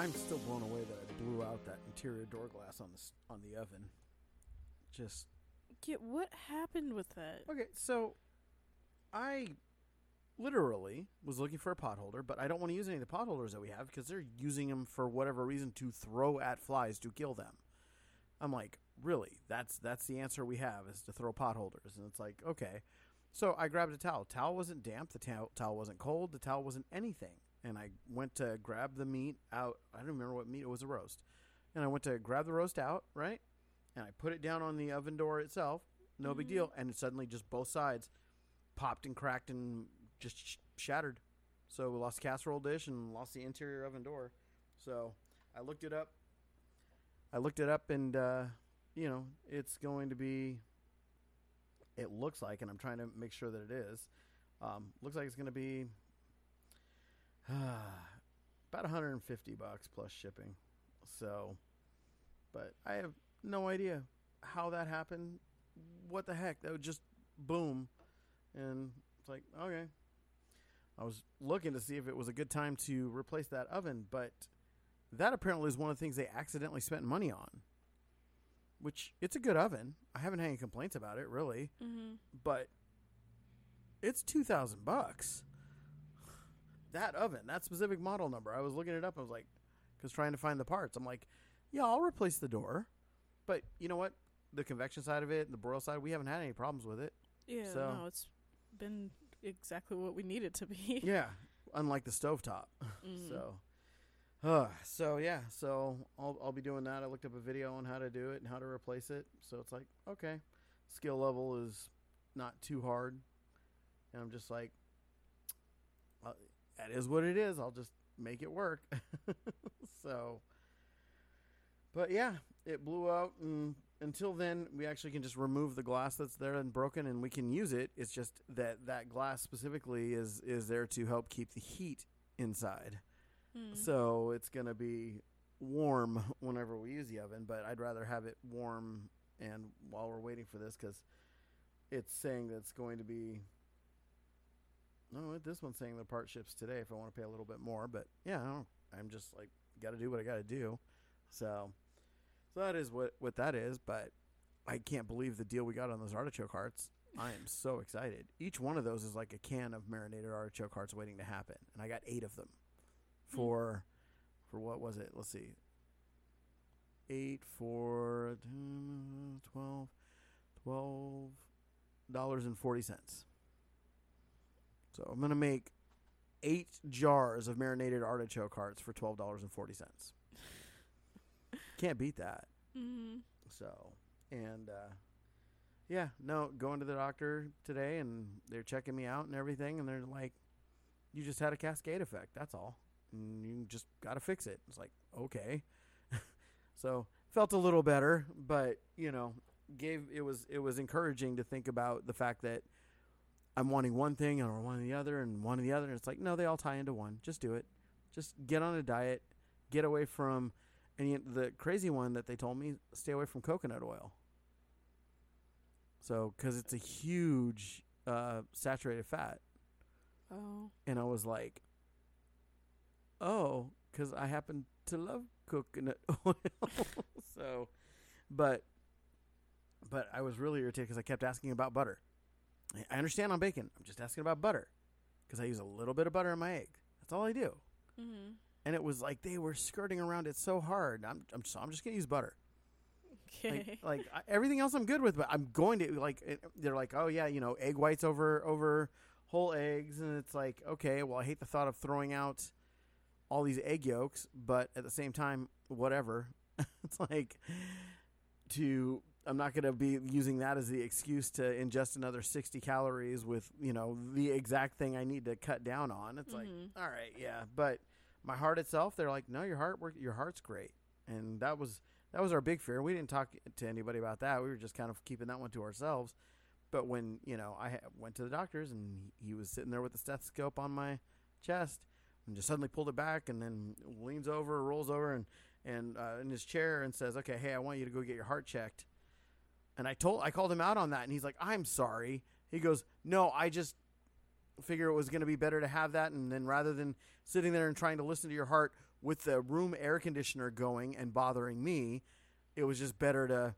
I'm still blown away that I blew out that interior door glass on the on the oven. Just Yeah, what happened with that? okay. So, I literally was looking for a pot holder, but I don't want to use any of the pot holders that we have because they're using them for whatever reason to throw at flies to kill them. I'm like, really? That's that's the answer we have is to throw pot holders, and it's like, okay. So I grabbed a towel. Towel wasn't damp. The towel, towel wasn't cold. The towel wasn't anything. And I went to grab the meat out. I don't remember what meat. It was a roast. And I went to grab the roast out, right? And I put it down on the oven door itself. No big deal. And it suddenly just both sides popped and cracked and just sh- shattered. So we lost the casserole dish and lost the interior oven door. So I looked it up. I looked it up, and uh, you know it's going to be. It looks like, and I'm trying to make sure that it is. Um, looks like it's going to be about 150 bucks plus shipping. So, but I have no idea how that happened. What the heck? That would just boom, and it's like okay. I was looking to see if it was a good time to replace that oven, but that apparently is one of the things they accidentally spent money on. Which it's a good oven. I haven't had any complaints about it really, Mm-hmm. but it's two thousand bucks. That oven, that specific model number. I was looking it up. I was like, because trying to find the parts. I'm like, yeah, I'll replace the door, but you know what? The convection side of it, and the broil side, we haven't had any problems with it. Yeah, So- no, it's been exactly what we need it to be. Yeah, unlike the stovetop. Mhm. So, uh, so yeah, so I'll I'll be doing that. I looked up a video on how to do it and how to replace it. So it's like okay, skill level is not too hard, and I'm just like, well, that is what it is. I'll just make it work. so, but yeah, it blew out, and until then, we actually can just remove the glass that's there and broken, and we can use it. It's just that that glass specifically is is there to help keep the heat inside. Mm. So it's to be warm whenever we use the oven, but I'd rather have it warm and while we're waiting for this because it's saying that it's going to be no, this one's saying the part ships today if I want to pay a little bit more. But yeah, I'm just like, got to do what I got to do. So, so that is what, what that is. But I can't believe the deal we got on those artichoke hearts. I am so excited. Each one of those is like a can of marinated artichoke hearts waiting to happen. And I got eight of them hmm. for, mm. for what was it? Let's see. Eight for 12, $12.40. So I'm gonna make eight jars of marinated artichoke hearts for twelve dollars and forty cents. Can't beat that. Mhm. So, and uh, yeah, no, going to the doctor today, and they're checking me out and everything, and they're like, "You just had a cascade effect. That's all, and you just got to fix it." It's like, okay. so felt a little better, but you know, gave it was it was encouraging to think about the fact that I'm wanting one thing or wanting the other and one or the other, and it's like, no, they all tie into one. Just do it. Just get on a diet. Get away from and the crazy one that they told me, stay away from coconut oil. So, because it's a huge uh, saturated fat, Oh. and I was like, oh, because I happen to love coconut oil. so, but, but I was really irritated because I kept asking about butter. I understand on bacon. I'm just asking about butter because I use a little bit of butter in my egg. That's all I do. Mm-hmm. And it was like they were skirting around it so hard. I'm, I'm, so I'm just gonna use butter. Okay. like, like I, everything else I'm good with, but I'm going to like it, they're like, oh yeah, you know, egg whites over over whole eggs, and it's like, okay, well, I hate the thought of throwing out all these egg yolks, but at the same time, whatever. it's like to I'm not going to be using that as the excuse to ingest another 60 calories with you know the exact thing I need to cut down on. It's Mhm. like, all right, yeah, but my heart itself, they're like, no, your heart work, your heart's great, and that was that was our big fear. We didn't talk to anybody about that. We were just kind of keeping that one to ourselves. But when you know, I went to the doctors and he was sitting there with the stethoscope on my chest, and just suddenly pulled it back, and then leans over, rolls over, and and uh, in his chair and says, "Okay, hey, I want you to go get your heart checked." And I told I called him out on that, and he's like, "I'm sorry." He goes, "No, I just figure it was going to be better to have that, and then rather than sitting there and trying to listen to your heart with the room air conditioner going and bothering me, it was just better to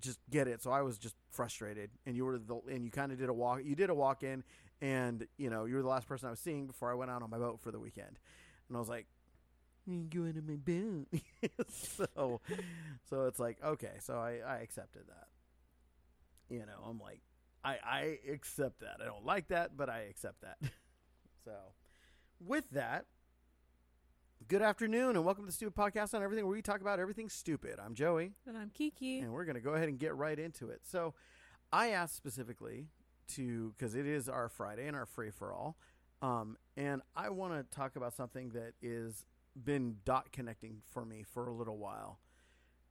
just get it. So I was just frustrated, and you were the and you kind of did a walk. You did a walk in, and you know you were the last person I was seeing before I went out on my boat for the weekend, and I was like, "You going to my boat?" so, so it's like okay, so I I accepted that. You know, I'm like, I I accept that. I don't like that, but I accept that. so, with that. Good afternoon and welcome to the Stupid Podcast on Everything, where we talk about everything stupid. I'm Joey. And I'm Kiki. And we're going to go ahead and get right into it. So, I asked specifically to, because it is our Friday and our free for all. Um, and I want to talk about something that is been dot connecting for me for a little while.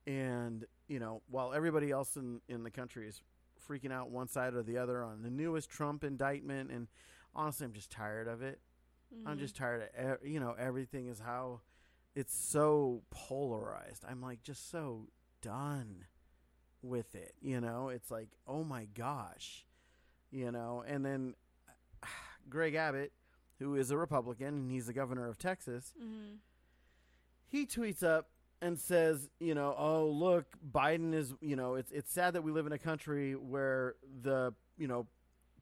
And, you know, while everybody else in, in the country is freaking out one side or the other on the newest Trump indictment, and honestly, I'm just tired of it. I'm Mhm. just tired of, you know, everything is how it's so polarized. I'm like just so done with it, you know? It's like, oh my gosh, you know? And then Greg Abbott, who is a Republican and he's the governor of Texas, Mhm. He tweets up and says, you know, oh look, Biden is, you know, it's it's sad that we live in a country where the, you know,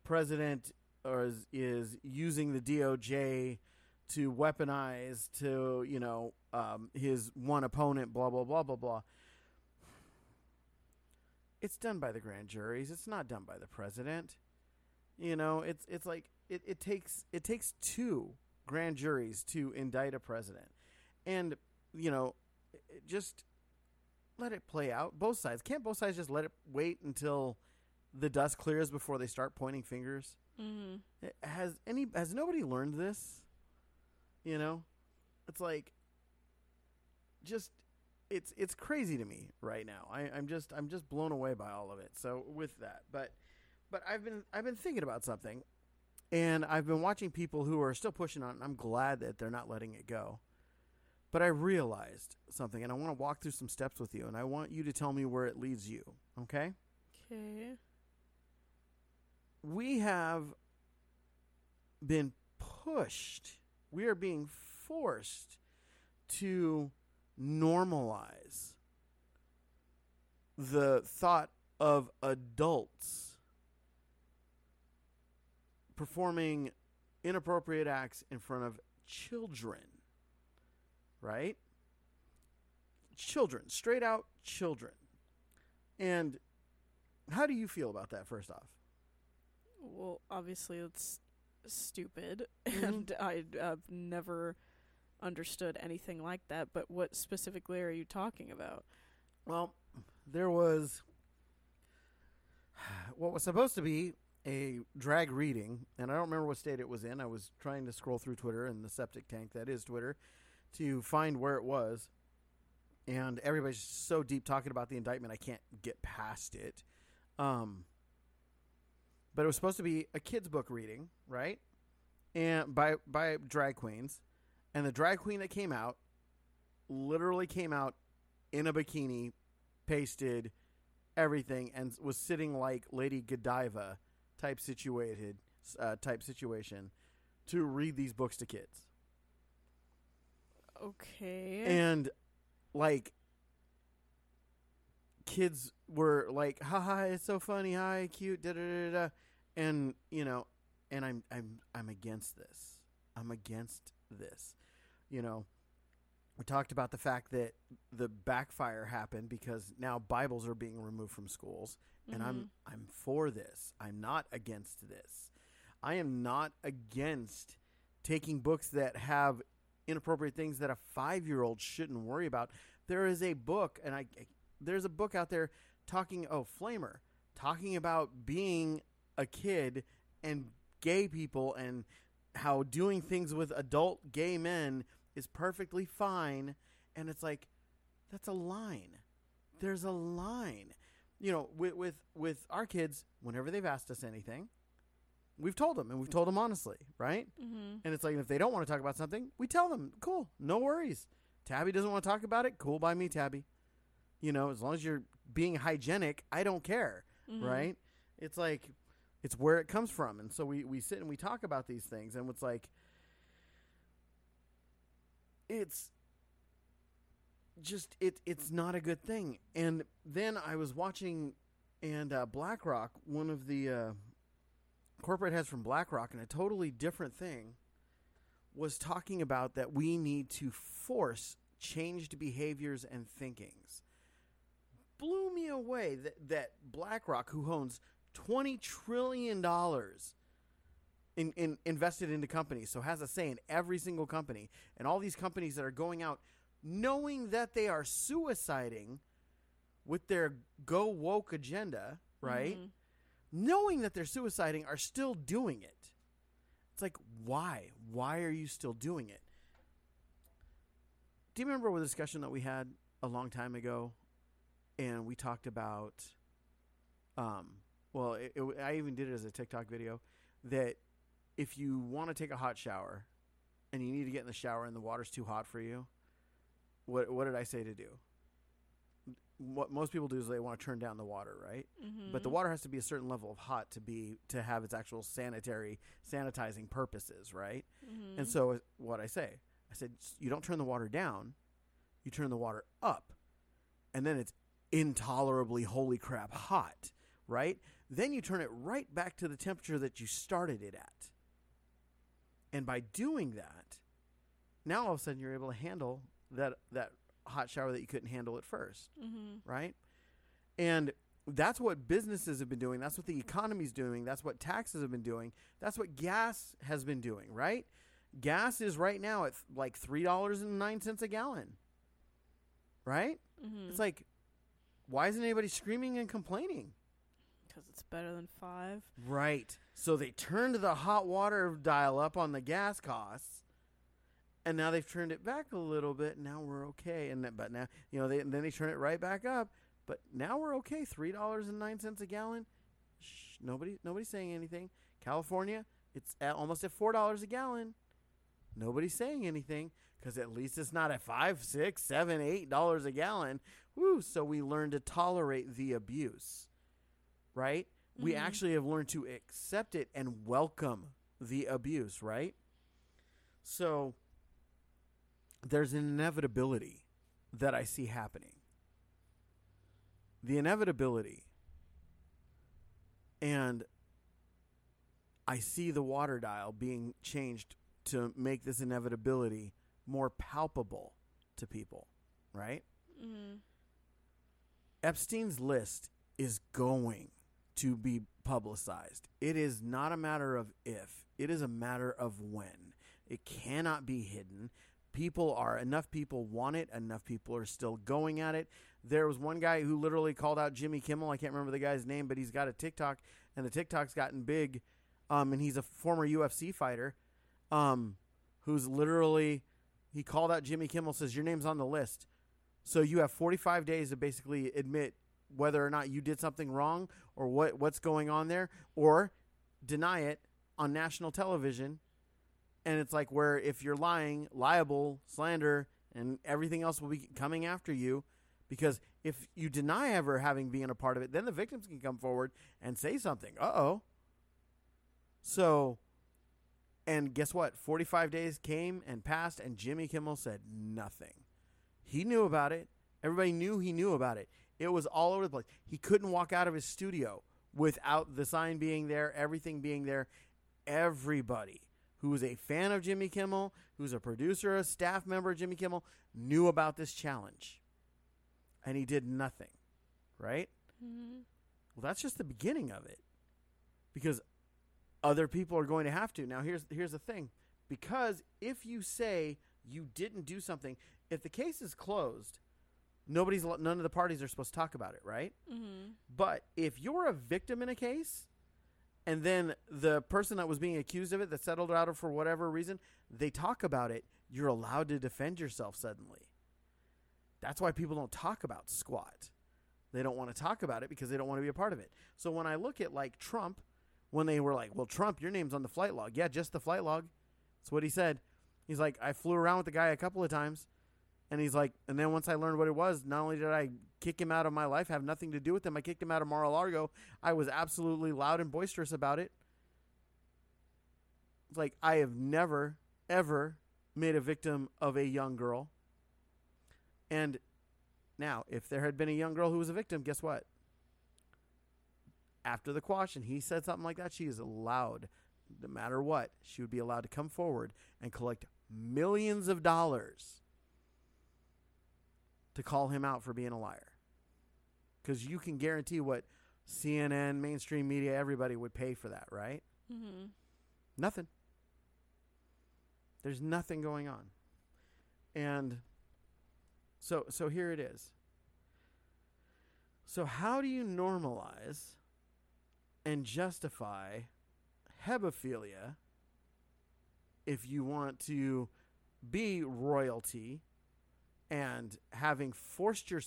president or is, is using the DOJ to weaponize to, you know, um, his one opponent, blah blah blah blah blah. It's done by the grand juries. It's not done by the president. You know, it's it's like it, it takes it takes two grand juries to indict a president. And, you know, just let it play out. Both sides. Can't both sides just let it wait until the dust clears before they start pointing fingers? Mhm. Eh, Has any has nobody learned this? You know? It's like just it's it's crazy to me right now. I, I'm just I'm just blown away by all of it. So with that. But but I've been I've been thinking about something and I've been watching people who are still pushing on and I'm glad that they're not letting it go. But I realized something and I want to walk through some steps with you and I want you to tell me where it leads you. Okay? Okay. we have been pushed, we are being forced to normalize the thought of adults performing inappropriate acts in front of children. Right? Children, straight out children. And how do you feel about that, first off? Well, obviously it's stupid, Mhm. and I have never understood anything like that. But what specifically are you talking about? Well, there was what was supposed to be a drag reading, and I don't remember what state it was in. I was trying to scroll through Twitter and the septic tank that is Twitter to find where it was. And everybody's so deep talking about the indictment, I can't get past it. Um, but it was supposed to be a kids' book reading, right? And by by drag queens, and the drag queen that came out literally came out in a bikini, pasted everything, and was sitting like Lady Godiva type situated uh, type situation to read these books to kids, Okay. and like kids were like, "Ha ha, it's so funny, hi, cute, da da da da," and you know, and I'm I'm I'm against this. I'm against this. You know, we talked about the fact that the backfire happened because now Bibles are being removed from schools, and I'm Mhm. I'm for this. I'm not against this. I am not against taking books that have inappropriate things that a five year old shouldn't worry about. There is a book, and I there's a book out there talking. Oh, Flamer talking about being a kid and gay people and how doing things with adult gay men is perfectly fine. And it's like that's a line. There's a line. You know, with with with our kids, whenever they've asked us anything, we've told them, and we've told them honestly, right? Mhm. And it's like if they don't want to talk about something, we tell them, cool, no worries. Tabby doesn't want to talk about it, cool by me, Tabby. You know, as long as you're being hygienic, I don't care, Mhm. right? It's like it's where it comes from. And so we, we sit and we talk about these things and it's like it's just it it's not a good thing. And then I was watching, and uh, BlackRock, one of the uh, corporate heads from BlackRock, in a totally different thing, was talking about that we need to force changed behaviors and thinkings. Blew me away that that BlackRock, who owns twenty trillion dollars. In, in invested into companies, so has a say in every single company, and all these companies that are going out knowing that they are suiciding with their go woke agenda, right? Mhm. Knowing that they're suiciding are still doing it. It's like, why? Why are you still doing it? Do you remember the discussion that we had a long time ago? And we talked about, um, well, it, it, I even did it as a TikTok video that if you want to take a hot shower and you need to get in the shower and the water's too hot for you, what what did I say to do? What most people do is they want to turn down the water, right? But the water has to be a certain level of hot to be to have its actual sanitary sanitizing purposes, right? Mhm. And so what I say, I said you don't turn the water down, you turn the water up, and then it's intolerably holy crap hot, right? Then you turn it right back to the temperature that you started it at. And by doing that, now all of a sudden you're able to handle that that hot shower that you couldn't handle at first Mhm. right? And that's what businesses have been doing. That's what the economy's doing. That's what taxes have been doing. That's what gas has been doing, right? Gas is right now at like three dollars and nine cents a gallon, right? Mhm. It's like, why isn't anybody screaming and complaining? because it's better than five. Right. So they turned the hot water dial up on the gas costs, and now they've turned it back a little bit. Now we're okay. And then, but now you know they then they turn it right back up. But now we're okay. Three dollars and nine cents a gallon. Shh, nobody nobody's saying anything. California, it's at almost at four dollars a gallon. Nobody's saying anything because at least it's not at five, six, seven, eight dollars a gallon. Woo! So we learn to tolerate the abuse, right? We Mhm. actually have learned to accept it and welcome the abuse, right? So there's an inevitability that I see happening. The inevitability. And I see the water dial being changed to make this inevitability more palpable to people, right? Mhm. Epstein's list is going to be publicized. It is not a matter of if, it is a matter of when. It cannot be hidden. People are, enough people want it, enough people are still going at it. There was one guy who literally called out Jimmy Kimmel. I can't remember the guy's name, but he's got a TikTok, and the TikTok's gotten big. Um, and he's a former UFC fighter um, who's literally, he called out Jimmy Kimmel, says, Your name's on the list. So you have 45 days to basically admit whether or not you did something wrong or what what's going on there or deny it on national television. And it's like where if you're lying, liable, slander, and everything else will be coming after you because if you deny ever having been a part of it, then the victims can come forward and say something. Uh-oh. So and guess what? 45 days came and passed and Jimmy Kimmel said nothing. He knew about it. Everybody knew he knew about it. It was all over the place. He couldn't walk out of his studio without the sign being there, everything being there. Everybody who was a fan of Jimmy Kimmel, who's a producer, a staff member of Jimmy Kimmel, knew about this challenge. And he did nothing. Right? Mhm. Well, that's just the beginning of it. Because other people are going to have to. Now here's here's the thing. Because if you say you didn't do something, if the case is closed, nobody's none of the parties are supposed to talk about it, right? Mhm. But if you're a victim in a case and then the person that was being accused of it that settled out of for whatever reason, they talk about it, you're allowed to defend yourself suddenly. That's why people don't talk about squat. They don't want to talk about it because they don't want to be a part of it. So when I look at like Trump, when they were like, "Well, Trump, your name's on the flight log." Yeah, just the flight log. That's what he said. He's like, "I flew around with the guy a couple of times." And he's like, and then once I learned what it was, not only did I kick him out of my life, have nothing to do with him, I kicked him out of Mar-a-Lago. I was absolutely loud and boisterous about it. Like I have never, ever made a victim of a young girl. And now, if there had been a young girl who was a victim, guess what? After the quash and he said something like that, she is allowed, no matter what, she would be allowed to come forward and collect millions of dollars to call him out for being a liar. Because you can guarantee what CNN, mainstream media, everybody would pay for that, right? Mm-hmm. Nothing. There's nothing going on. And so so here it is. So how do you normalize and justify hebephilia if you want to be royalty and having forced your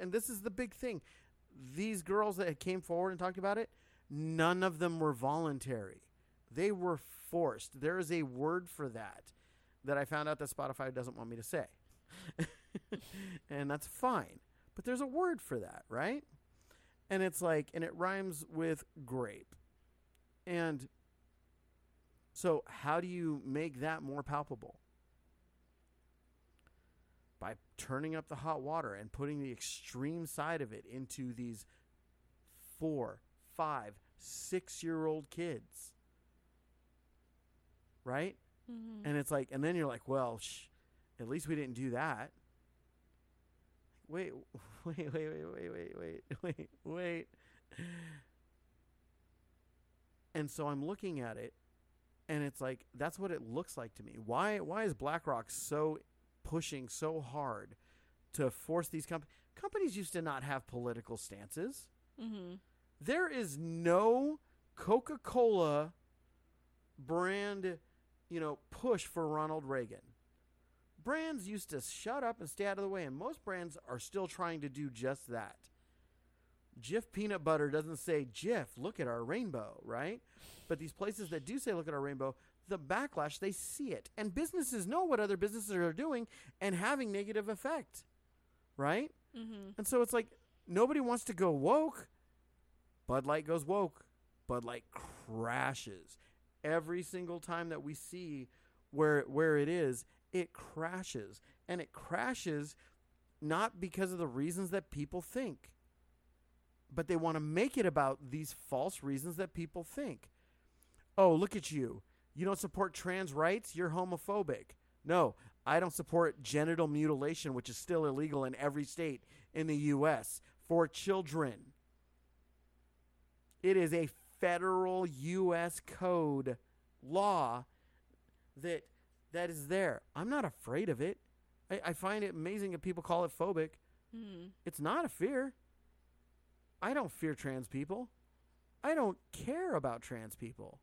and this is the big thing. These girls that came forward and talked about it none of them were voluntary. They were forced. There is a word for that that i found out that spotify doesn't want me to say. And that's fine but there's a word for that right? And it's like and it rhymes with grape. And so how do you make that more palpable by turning up the hot water and putting the extreme side of it into these four, five, six year old kids. Right? Mm-hmm. And it's like, and then you're like, well, shh, at least we didn't do that. Wait, wait, wait, wait, wait, wait, wait, wait, wait. And so I'm looking at it, and it's like that's what it looks like to me. Why? Why is BlackRock so pushing so hard to force these companies? Companies used to not have political stances. Mm-hmm. There is no Coca-Cola brand, you know, push for Ronald Reagan. Brands used to shut up and stay out of the way, and most brands are still trying to do just that. Jif peanut butter doesn't say, Jif, look at our rainbow, right? But these places that do say, look at our rainbow, the backlash, they see it. And businesses know what other businesses are doing and having negative effect, right? Mm-hmm. And so it's like nobody wants to go woke. Bud Light goes woke. Bud Light crashes. Every single time that we see where where it is, it crashes. And it crashes not because of the reasons that people think. But they want to make it about these false reasons that people think. Oh, look at you. You don't support trans rights? You're homophobic. No, I don't support genital mutilation, which is still illegal in every state in the U.S. for children. It is a federal U.S. code law that that is there. I'm not afraid of it. I, I find it amazing if people call it phobic. Mm-hmm. It's not a fear. I don't fear trans people. I don't care about trans people.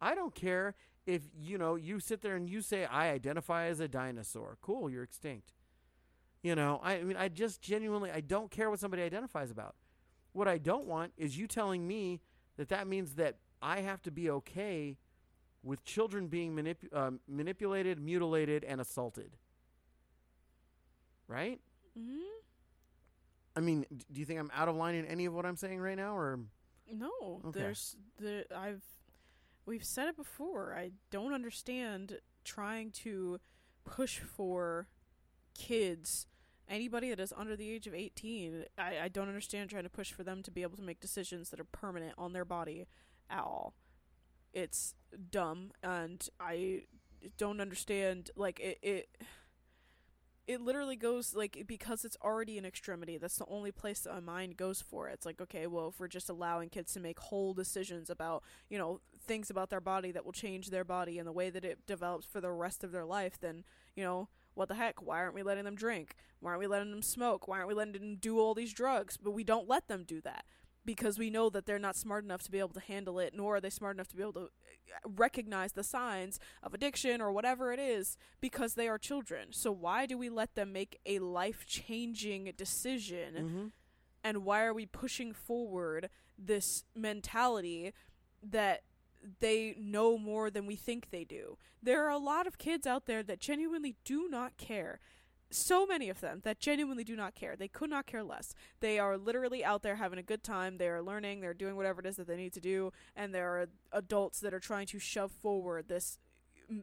I don't care if you know you sit there and you say I identify as a dinosaur. Cool, you're extinct. You know, I, I mean I just genuinely I don't care what somebody identifies about. What I don't want is you telling me that that means that I have to be okay with children being manip- uh, manipulated, mutilated, and assaulted. Right? Mm-hmm. I mean, do you think I'm out of line in any of what I'm saying right now, or No, Okay. there's the I've we've said it before. I don't understand trying to push for kids, anybody that is under the age of 18. I, I don't understand trying to push for them to be able to make decisions that are permanent on their body at all. It's dumb, and I don't understand. Like it, it it literally goes like because it's already an extremity that's the only place that my mind goes for it. It's like okay well if we're just allowing kids to make whole decisions about you know things about their body that will change their body and the way that it develops for the rest of their life then you know what the heck? Why aren't we letting them drink? Why aren't we letting them smoke? Why aren't we letting them do all these drugs? But we don't let them do that because we know that they're not smart enough to be able to handle it nor are they smart enough to be able to uh, recognize the signs of addiction or whatever it is because they are children. So why do we let them make a life-changing decision mm-hmm. and why are we pushing forward this mentality that they know more than we think they do? There are a lot of kids out there that genuinely do not care. So many of them that genuinely do not care. They could not care less. They are literally out there having a good time. They are learning. They're doing whatever it is that they need to do. And there are adults that are trying to shove forward this mm,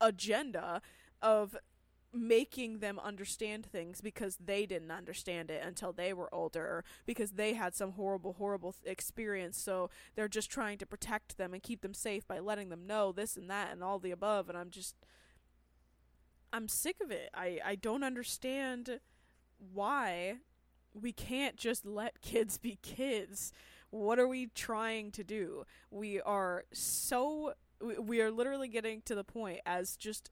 agenda of making them understand things because they didn't understand it until they were older because they had some horrible horrible experience so they're just trying to protect them and keep them safe by letting them know this and that and all the above and I'm just I'm sick of it. I I don't understand why we can't just let kids be kids. What are we trying to do? We are so we- are literally getting to the point as just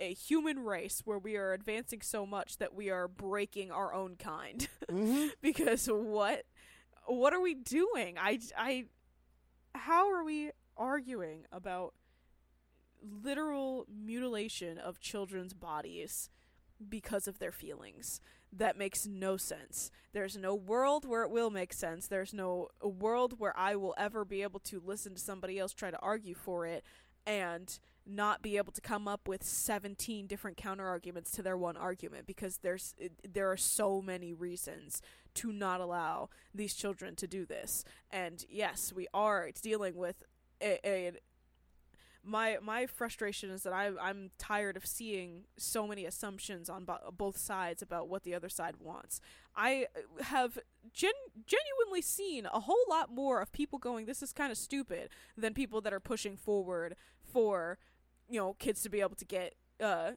a human race where we are advancing so much that we are breaking our own kind. mm-hmm. because what what are we doing? I I how are we arguing about literal mutilation of children's bodies because of their feelings? That makes no sense. There's no world where it will make sense. There's no world where I will ever be able to listen to somebody else try to argue for it and not be able to come up with 17 different counter arguments to their one argument because there's there are so many reasons to not allow these children to do this. And yes, we are dealing with a, a my my frustration is that I I'm tired of seeing so many assumptions on bo- both sides about what the other side wants. I have gen- genuinely seen a whole lot more of people going this is kind of stupid than people that are pushing forward for you know kids to be able to get uh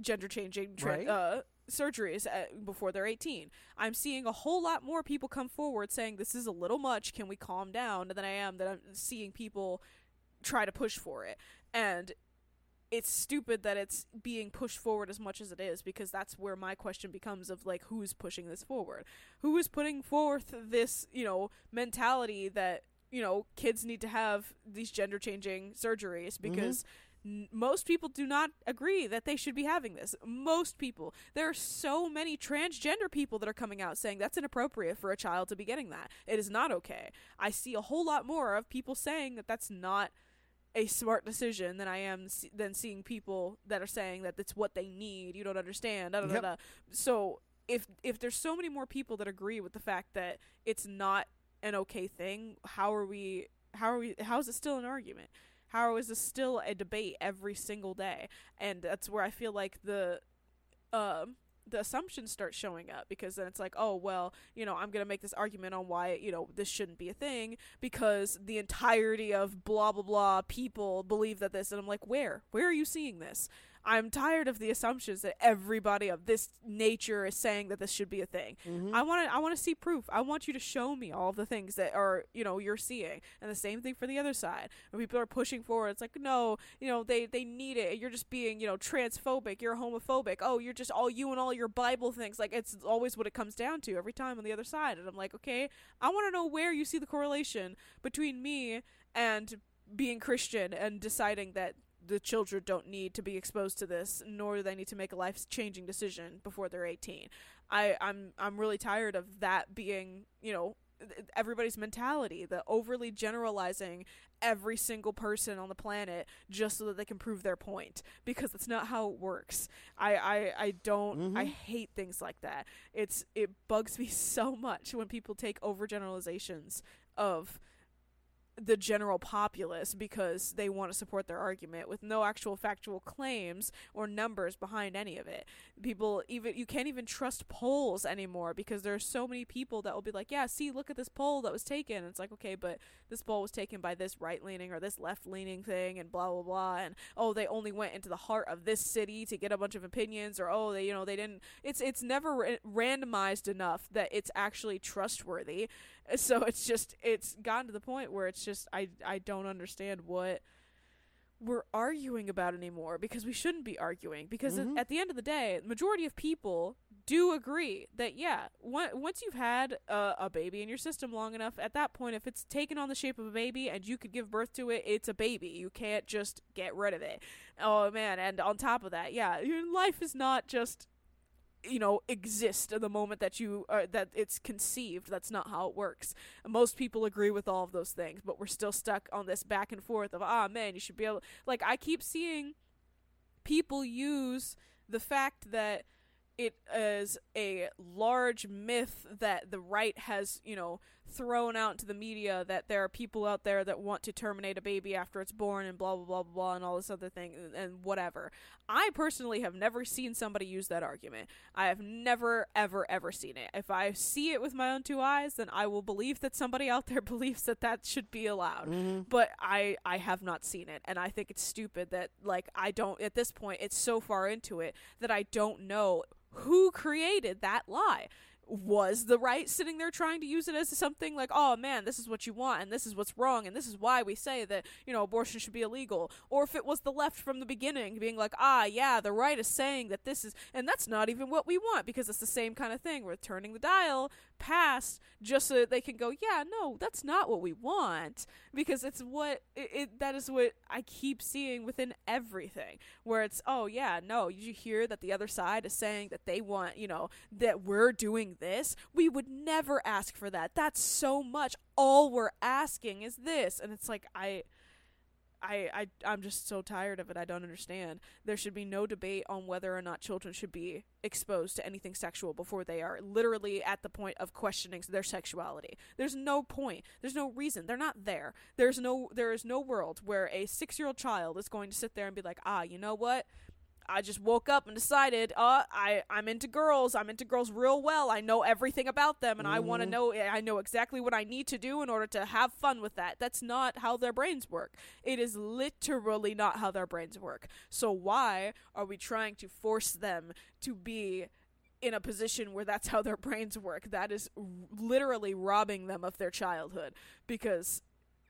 gender changing tra- Right. uh surgeries at, before they're 18. I'm seeing a whole lot more people come forward saying this is a little much, can we calm down than I am that I'm seeing people try to push for it. And it's stupid that it's being pushed forward as much as it is because that's where my question becomes of like who's pushing this forward? Who is putting forth this you know mentality that you know kids need to have these gender changing surgeries mm-hmm. because n- most people do not agree that they should be having this. Most people. There are so many transgender people that are coming out saying that's inappropriate for a child to be getting that. It is not okay. I see a whole lot more of people saying that that's not a smart decision than I am se- than seeing people that are saying that it's what they need. You don't understand. Da, da, da, Yep. da. So if if there's so many more people that agree with the fact that it's not an okay thing, how are we? How are we? How is it still an argument? How is this still a debate every single day? And that's where I feel like the um the assumptions start showing up because then it's like, oh well, you know, I'm gonna make this argument on why you know this shouldn't be a thing because the entirety of blah blah blah people believe that this, and I'm like, where, where are you seeing this? I'm tired of the assumptions that everybody of this nature is saying that this should be a thing. Mm-hmm. I want to I want to see proof. I want you to show me all of the things that are, you know, you're seeing. And the same thing for the other side. When people are pushing forward, it's like, "No, you know, they they need it. You're just being, you know, transphobic. You're homophobic. Oh, you're just all you and all your Bible things." Like it's always what it comes down to every time on the other side. And I'm like, "Okay, I want to know where you see the correlation between me and being Christian and deciding that the children don't need to be exposed to this, nor do they need to make a life changing decision before they're 18. I, I'm I'm really tired of that being, you know, everybody's mentality, the overly generalizing every single person on the planet just so that they can prove their point because that's not how it works. I I, I don't I Mhm. hate things like that. It's it bugs me so much when people take overgeneralizations of the general populace because they want to support their argument with no actual factual claims or numbers behind any of it. People even you can't even trust polls anymore because there are so many people that will be like, "Yeah, see, look at this poll that was taken." And it's like, "Okay, but this poll was taken by this right-leaning or this left-leaning thing and blah blah blah." And oh, they only went into the heart of this city to get a bunch of opinions or oh, they you know, they didn't it's it's never ra- randomized enough that it's actually trustworthy so it's just it's gotten to the point where it's just I I don't understand what we're arguing about anymore because we shouldn't be arguing because at- Mhm. at the end of the day the majority of people do agree that yeah on- once you've had a, a baby in your system long enough at that point if it's taken on the shape of a baby and you could give birth to it it's a baby. You can't just get rid of it. Oh man. And on top of that yeah your life is not just you know exist at the moment that you uh, that it's conceived. That's not how it works. Most people agree with all of those things but we're still stuck on this back and forth of ah man you should be able like i keep seeing people use the fact that it is a large myth that the right has you know thrown out into the media that there are people out there that want to terminate a baby after it's born and blah blah blah blah, blah and all this other thing and- and whatever. I personally have never seen somebody use that argument. I have never ever ever seen it. If I see it with my own two eyes, then I will believe that somebody out there believes that that should be allowed Mm-hmm. but I I have not seen it and I think it's stupid that like I don't at this point it's so far into it that I don't know who created that lie was the right sitting there trying to use it as something like oh man this is what you want and this is what's wrong and this is why we say that you know abortion should be illegal. Or if it was the left from the beginning being like ah yeah the right is saying that this is and that's not even what we want because it's the same kind of thing. We're turning the dial past just so that they can go yeah no that's not what we want because it's what it, it that is what I keep seeing within everything where it's oh yeah no you hear that the other side is saying that they want you know that we're doing this we would never ask for that that's so much all we're asking is this and it's like I I, I I'm just so tired of it. I don't understand. There should be no debate on whether or not children should be exposed to anything sexual before they are literally at the point of questioning their sexuality. There's no point. There's no reason. They're not there. There's no there is no world where a 6-year-old child is going to sit there and be like, "Ah, you know what? I just woke up and decided, uh, I I'm into girls. I'm into girls real well. I know everything about them, and I want to Mhm. know. I know exactly what I need to do in order to have fun with that. That's not how their brains work. It is literally not how their brains work. So why are we trying to force them to be in a position where that's how their brains work? That is r- literally robbing them of their childhood because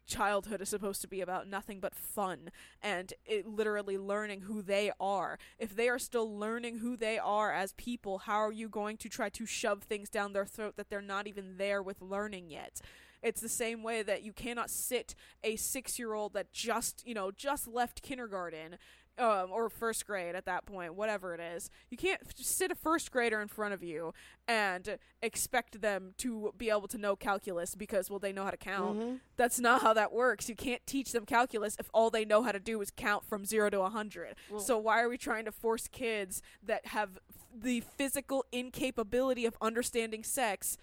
childhood is supposed to be about nothing but fun and it literally learning who they are. If they are still learning who they are as people, how are you going to try to shove things down their throat that they're not even there with learning yet? It's the same way that you cannot sit a 6-year-old that just, you know, just left kindergarten um, or first grade at that point, whatever it is. You can't f- sit a first grader in front of you and expect them to be able to know calculus because, well, they know how to count. Mhm. That's not how that works. You can't teach them calculus if all they know how to do is count from 0 to a 100. Well- so why are we trying to force kids that have f- the physical incapability of understanding sex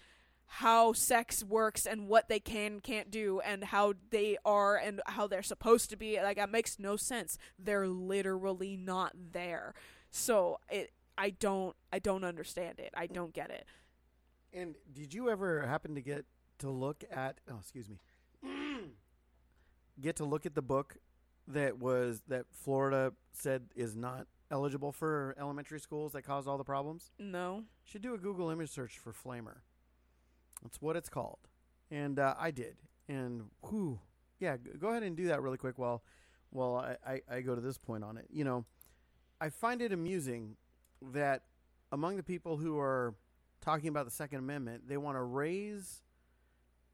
how sex works and what they can can't do and how they are and how they're supposed to be like that makes no sense they're literally not there so it i don't i don't understand it i don't get it And did you ever happen to get to look at? Oh, excuse me. get to look at the book that was that Florida said is not eligible for elementary schools that caused all the problems. no Should do a Google image search for Flamer. That's what it's called. And uh, I did. And whew, yeah, go ahead and do that really quick while while I, I, I go to this point on it. You know, I find it amusing that among the people who are talking about the Second Amendment, they want to raise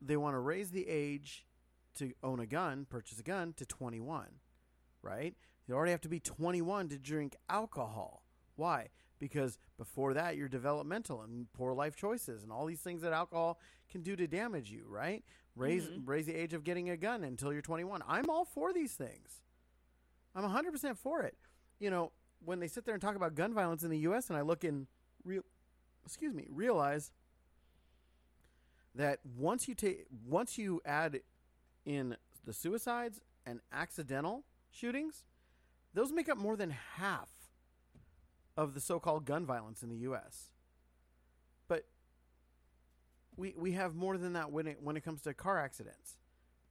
they want to raise the age to own a gun, purchase a gun to 21, right? You already have to be 21 to drink alcohol. Why? Because before that, you're developmental and poor life choices and all these things that alcohol can do to damage you, right? Raise Mhm. raise the age of getting a gun until you're 21. I'm all for these things. I'm 100% for it. You know, when they sit there and talk about gun violence in the U.S. and I look in real, excuse me, realize that once you take once you add in the suicides and accidental shootings, those make up more than half of the so-called gun violence in the U.S. But we we have more than that when it when it comes to car accidents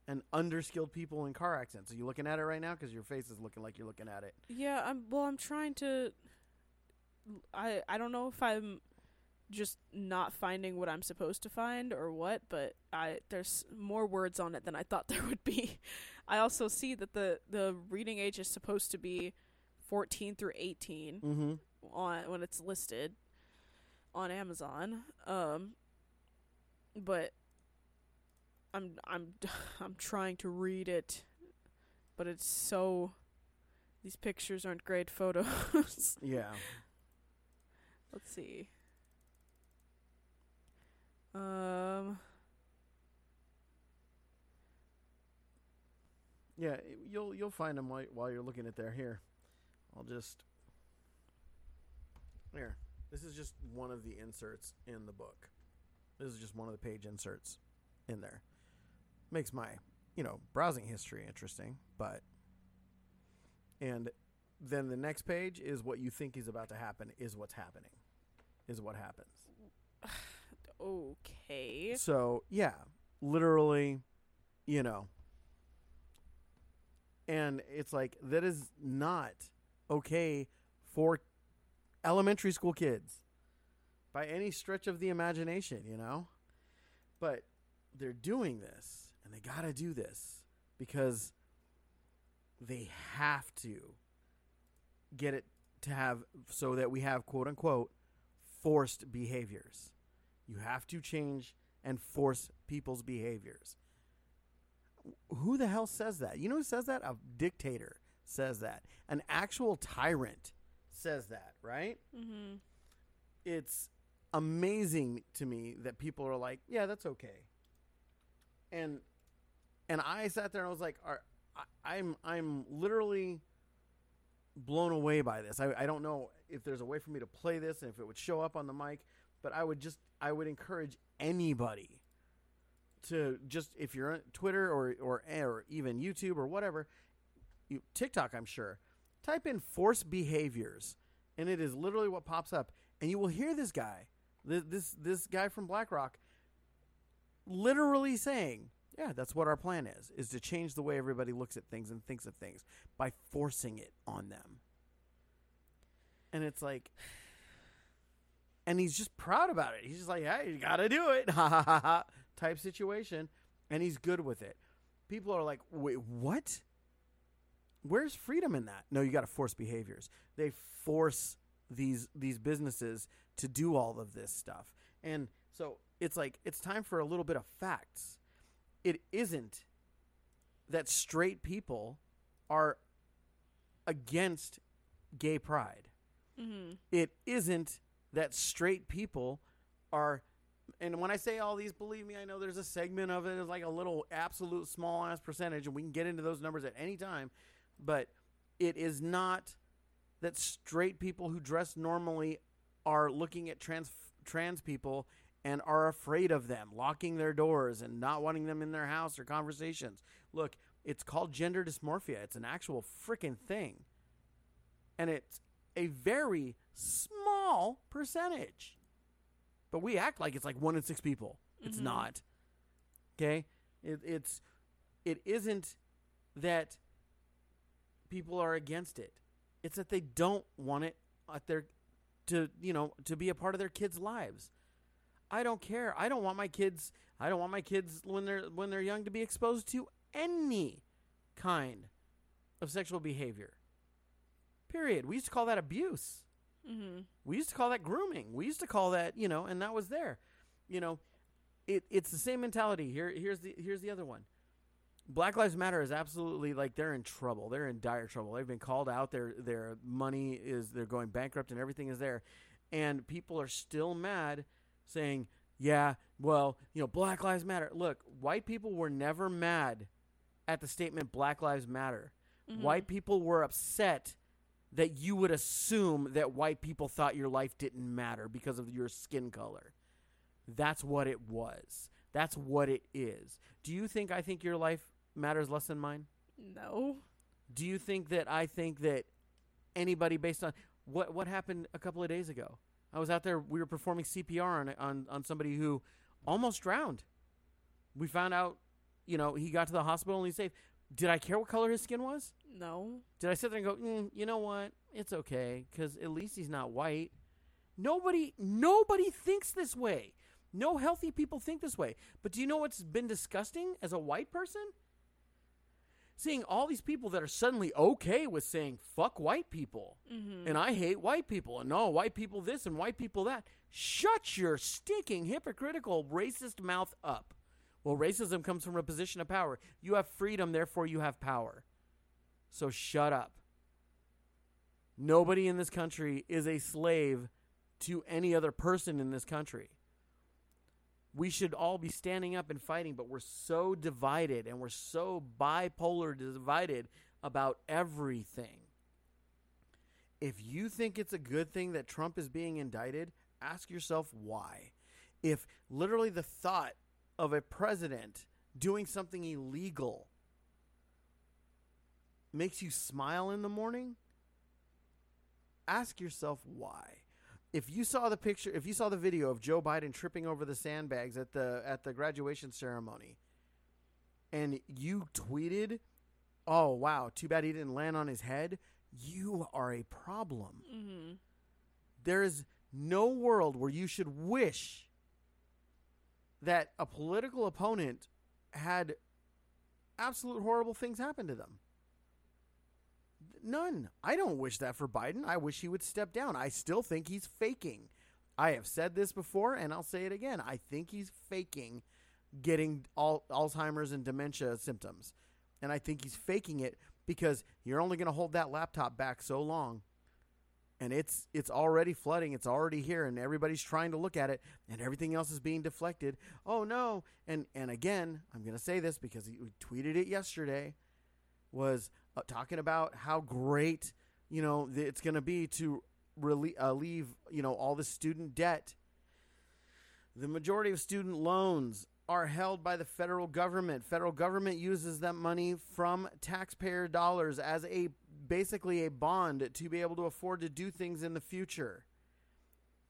and underskilled people in car accidents. Are you looking at it right now? Because your face is looking like you're looking at it. Yeah, I'm well I'm trying to I I don't know if I'm just not finding what I'm supposed to find or what, but I there's more words on it than I thought there would be. I also see that the the reading age is supposed to be 14 through 18 Mm-hmm. On when it's listed on Amazon. Um but I'm I'm I'm trying to read it but it's so these pictures aren't great photos. Yeah. Let's see. Um Yeah, you'll you'll find them while, while you're looking at there. Here, I'll just here. This is just one of the inserts in the book. This is just one of the page inserts. in there. Makes my, you know, browsing history interesting, but and then the next page is what you think is about to happen is what's happening. Is what happens. Okay. So, yeah, literally, you know. And it's like that is not okay for elementary school kids by any stretch of the imagination, you know? But they're doing this and they got to do this because they have to get it to have so that we have quote unquote forced behaviors. You have to change and force people's behaviors. Who the hell says that? You know who says that? A dictator says that. An actual tyrant says that, right? Mm-hmm. It's amazing to me that people are like, "Yeah, that's okay." And and I sat there and I was like, are, I, I'm I'm literally blown away by this. I, I don't know if there's a way for me to play this and if it would show up on the mic, but I would just I would encourage anybody to just if you're on Twitter or or or even YouTube or whatever, you, TikTok, I'm sure, type in force behaviors, and it is literally what pops up, and you will hear this guy, this this, guy from BlackRock, literally saying, "Yeah, that's what our plan is: is to change the way everybody looks at things and thinks of things by forcing it on them." And it's like, and he's just proud about it. He's just like, "Hey, you got to do it," ha ha ha ha, type situation, and he's good with it. People are like, "Wait, what?" Where's freedom in that? No, you got to force behaviors. They force these these businesses to do all of this stuff. And so it's like it's time for a little bit of facts. It isn't that straight people are against gay pride. Mm-hmm. It isn't that straight people are and when I say all these, believe me, I know there's a segment of it is like a little absolute small ass percentage, and we can get into those numbers at any time but it is not that straight people who dress normally are looking at trans trans people and are afraid of them, locking their doors and not wanting them in their house or conversations. Look, it's called gender dysmorphia. It's an actual freaking thing. And it's a very small percentage. But we act like it's like one in six people. It's Mhm. not. Okay? It, it's it isn't that people are against it. It's that they don't want it at their to you know to be a part of their kids' lives. I don't care. I don't want my kids. I don't want my kids when they're when they're young to be exposed to any kind of sexual behavior. Period. We used to call that abuse. Mm-hmm. We used to call that grooming. We used to call that, you know, and that was there. You know, it it's the same mentality. Here here's the here's the other one. Black Lives Matter is absolutely like they're in trouble. They're in dire trouble. They've been called out. Their their money is they're going bankrupt and everything is there. And people are still mad saying, "Yeah, well, you know, Black Lives Matter." Look, white people were never mad at the statement Black Lives Matter. Mhm. White people were upset that you would assume that white people thought your life didn't matter because of your skin color. That's what it was. That's what it is. Do you think I think your life matters less than mine? No. Do you think that I think that anybody based on what what happened a couple of days ago? I was out there. We were performing CPR on on on somebody who almost drowned. We found out, you know, he got to the hospital and he's safe. Did I care what color his skin was? No. Did I sit there and go, mm, you know what? It's okay because at least he's not white. Nobody, nobody thinks this way. No healthy people think this way. But do you know what's been disgusting as a white person? Seeing all these people that are suddenly okay with saying "fuck white people" Mm-hmm. and I hate white people and no white people this and white people that. Shut your stinking hypocritical racist mouth up. Well, racism comes from a position of power. You have freedom, therefore you have power. So shut up. Nobody in this country is a slave to any other person in this country. We should all be standing up and fighting, but we're so divided and we're so bipolar divided about everything. If you think it's a good thing that Trump is being indicted, ask yourself why. If literally the thought of a president doing something illegal makes you smile in the morning, ask yourself why. If you saw the picture, if you saw the video of Joe Biden tripping over the sandbags at the at the graduation ceremony and you tweeted, "Oh, wow, too bad he didn't land on his head." You are a problem. Mm-hmm. There is no world where you should wish that a political opponent had absolute horrible things happen to them. None. I don't wish that for Biden. I wish he would step down. I still think he's faking. I have said this before and I'll say it again. I think he's faking getting all Alzheimer's and dementia symptoms. And I think he's faking it because you're only going to hold that laptop back so long and it's it's already flooding it's already here and everybody's trying to look at it and everything else is being deflected oh no and and again i'm going to say this because he tweeted it yesterday was uh, talking about how great you know it's going to be to relie- uh, you know all the student debt the majority of student loans are held by the federal government. Federal government uses that money from taxpayer dollars as a basically a bond to be able to afford to do things in the future.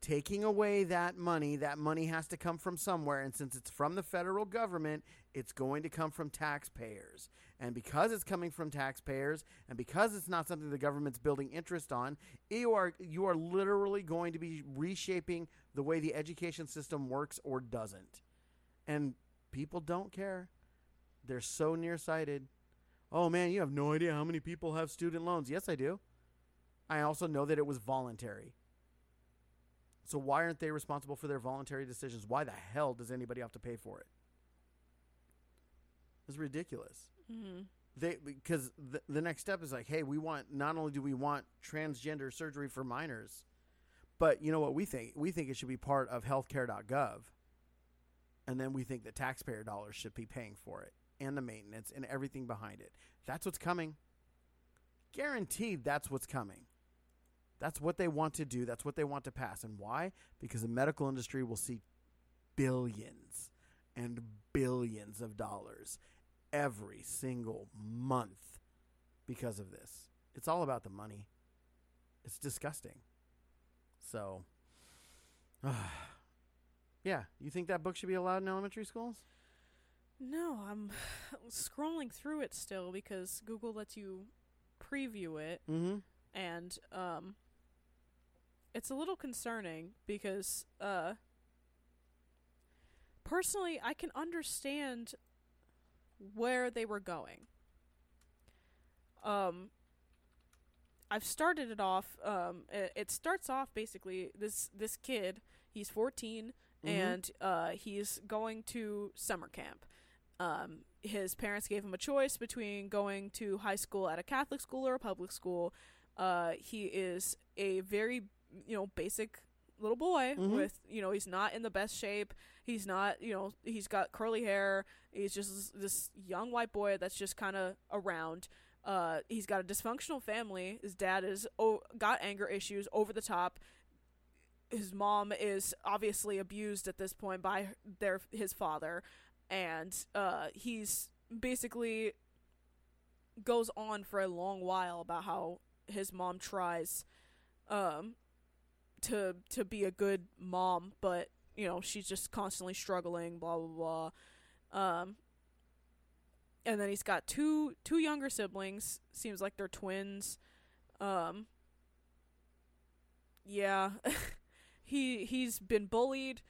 Taking away that money, that money has to come from somewhere. And since it's from the federal government, it's going to come from taxpayers. And because it's coming from taxpayers, and because it's not something the government's building interest on, you are, you are literally going to be reshaping the way the education system works or doesn't. And people don't care. They're so nearsighted. Oh man, you have no idea how many people have student loans. Yes, I do. I also know that it was voluntary. So why aren't they responsible for their voluntary decisions? Why the hell does anybody have to pay for it? It's ridiculous. Mm-hmm. They because the, the next step is like, hey, we want not only do we want transgender surgery for minors, but you know what we think? We think it should be part of healthcare.gov. And then we think the taxpayer dollars should be paying for it and the maintenance and everything behind it. That's what's coming. Guaranteed that's what's coming. That's what they want to do. That's what they want to pass. And why? Because the medical industry will see billions and billions of dollars every single month because of this. It's all about the money. It's disgusting. So, yeah, you think that book should be allowed in elementary schools? No, I'm scrolling through it still because Google lets you preview it, Mm-hmm. and um, it's a little concerning because uh, personally, I can understand where they were going. Um, I've started it off. Um, it, it starts off basically this this kid. He's 14 Mhm. and uh, he's going to summer camp. Um, his parents gave him a choice between going to high school at a Catholic school or a public school. Uh, he is a very you know basic little boy Mhm. with you know he's not in the best shape. He's not you know he's got curly hair. He's just this, this young white boy that's just kind of around. Uh, he's got a dysfunctional family. His dad is oh, got anger issues over the top. His mom is obviously abused at this point by their his father, and uh, he's basically goes on for a long while about how his mom tries um, to to be a good mom, but you know she's just constantly struggling. Blah blah blah. Um, and then he's got two two younger siblings. Seems like they're twins. Um, yeah, he he's been bullied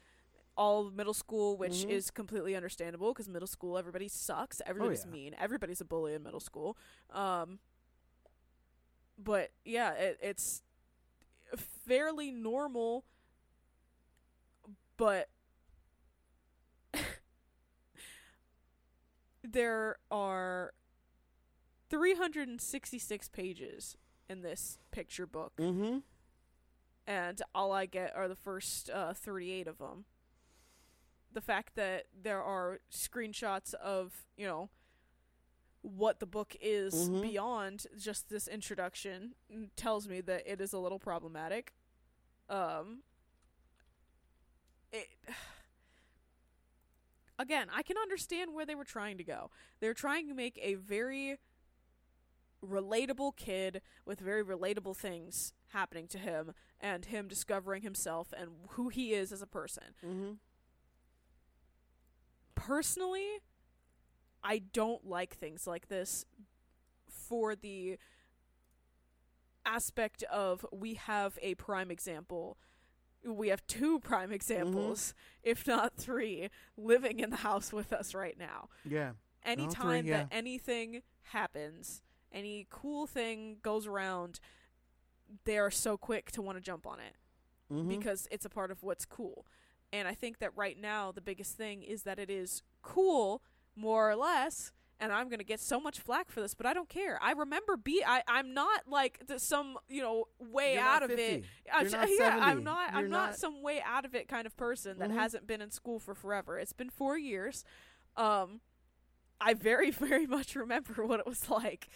all middle school, which Mhm. is completely understandable because middle school everybody sucks. Everybody's yeah. mean. Everybody's a bully in middle school. Um, but yeah, it, it's fairly normal, but there are 366 pages in this picture book, Mm-hmm. and all I get are the first uh, 38 of them. The fact that there are screenshots of, you know, what the book is Mhm. beyond just this introduction tells me that it is a little problematic. Um, it again, I can understand where they were trying to go. They're trying to make a very relatable kid with very relatable things happening to him and him discovering himself and who he is as a person. Mm-hmm. Personally, I don't like things like this for the aspect of we have a prime example. We have two prime examples, if not three, living in the house with us right now. Yeah. Anytime three, that anything happens, any cool thing goes around, they are so quick to want to jump on it Mm-hmm. because it's a part of what's cool. And I think that right now the biggest thing is that it is cool, more or less. And I'm gonna get so much flack for this, but I don't care. I remember be I I'm not like the, some you know way You're out of it. 50. I'm not yeah, I'm not. You're I'm not, not- some way out of it kind of person that Mhm. hasn't been in school for forever. It's been four years. Um, I very very much remember what it was like.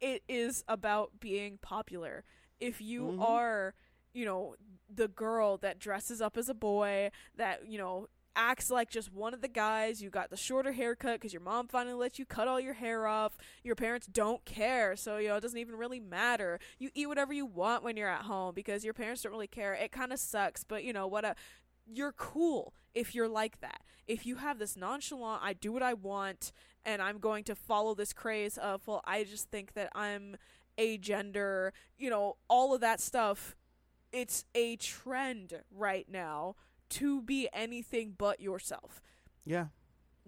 It is about being popular. If you Mhm. are, you know, the girl that dresses up as a boy, that you know acts like just one of the guys. You got the shorter haircut because your mom finally let you cut all your hair off. Your parents don't care, so you know it doesn't even really matter. You eat whatever you want when you're at home because your parents don't really care. It kind of sucks, but you know what? A, you're cool if you're like that. If you have this nonchalant, I do what I want, and I'm going to follow this craze of, well, I just think that I'm a gender, you know, all of that stuff. It's a trend right now to be anything but yourself. Yeah.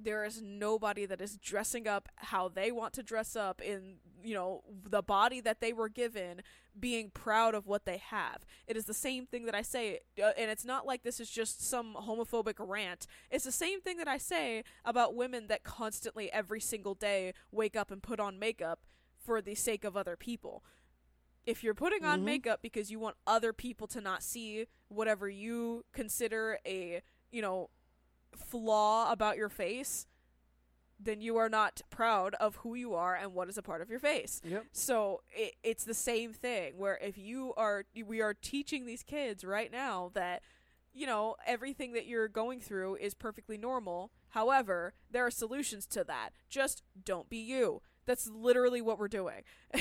there is nobody that is dressing up how they want to dress up in you know the body that they were given being proud of what they have. It is the same thing that i say uh, and it's not like this is just some homophobic rant. It's the same thing that i say about women that constantly every single day wake up and put on makeup for the sake of other people if you're putting on Mhm. makeup because you want other people to not see whatever you consider a you know flaw about your face, then you are not proud of who you are and what is a part of your face. Yep. So it, it's the same thing where if you are, we are teaching these kids right now that, you know, everything that you're going through is perfectly normal. However, there are solutions to that. Just don't be you. That's literally what we're doing.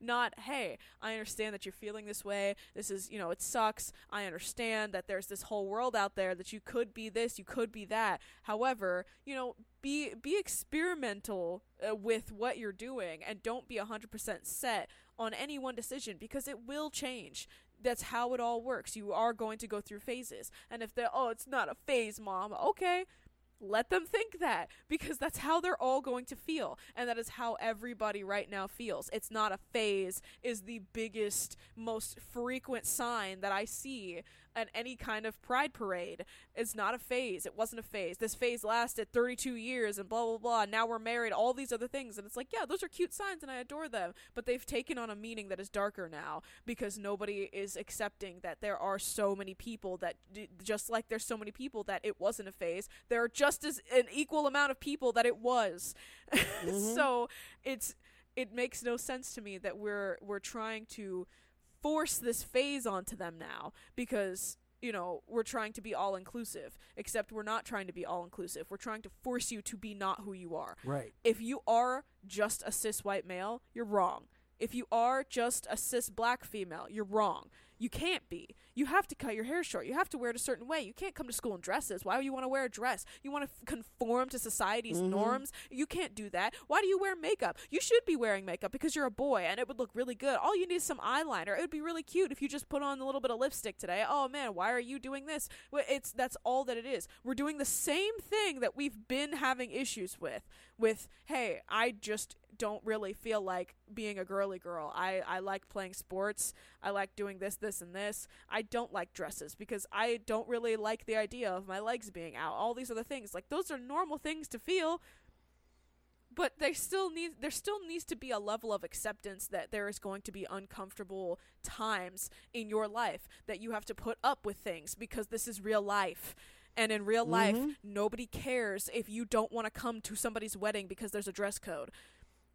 Not, hey, I understand that you're feeling this way. This is, you know, it sucks. I understand that there's this whole world out there that you could be this, you could be that. However, you know, be be experimental uh, with what you're doing and don't be 100% set on any one decision because it will change. That's how it all works. You are going to go through phases. And if they're, oh, it's not a phase, mom, okay, let them think that because that's how they're all going to feel and that is how everybody right now feels. It's not a phase is the biggest most frequent sign that i see at any kind of pride parade. It's not a phase. It wasn't a phase. This phase lasted 32 years and blah blah blah. Now we're married all these other things. And it's like yeah those are cute signs and i adore them. But they've taken on a meaning that is darker now because nobody is accepting that there are so many people that d- just like there's so many people that it wasn't a phase there are just as an equal amount of people that it was. Mhm. so it's it makes no sense to me that we're we're trying to force this phase onto them now because you know we're trying to be all inclusive except we're not trying to be all inclusive we're trying to force you to be not who you are Right. if you are just a cis white male, you're wrong. If you are just a cis black female, you're wrong. You can't be. You have to cut your hair short. You have to wear it a certain way. You can't come to school in dresses. Why would you want to wear a dress? You want to f- conform to society's Mhm. norms? You can't do that. Why do you wear makeup? You should be wearing makeup because you're a boy and it would look really good. All you need is some eyeliner. It would be really cute if you just put on a little bit of lipstick today. Oh man, why are you doing this? Well, It's that's all that it is. We're doing the same thing that we've been having issues with with hey, I just don't really feel like being a girly girl. I, I like playing sports. I like doing this, this, and this. I don't like dresses because I don't really like the idea of my legs being out. All these other things. Like those are normal things to feel. But they still need there still needs to be a level of acceptance that there is going to be uncomfortable times in your life that you have to put up with things because this is real life. And in real life, Mhm. nobody cares if you don't want to come to somebody's wedding because there's a dress code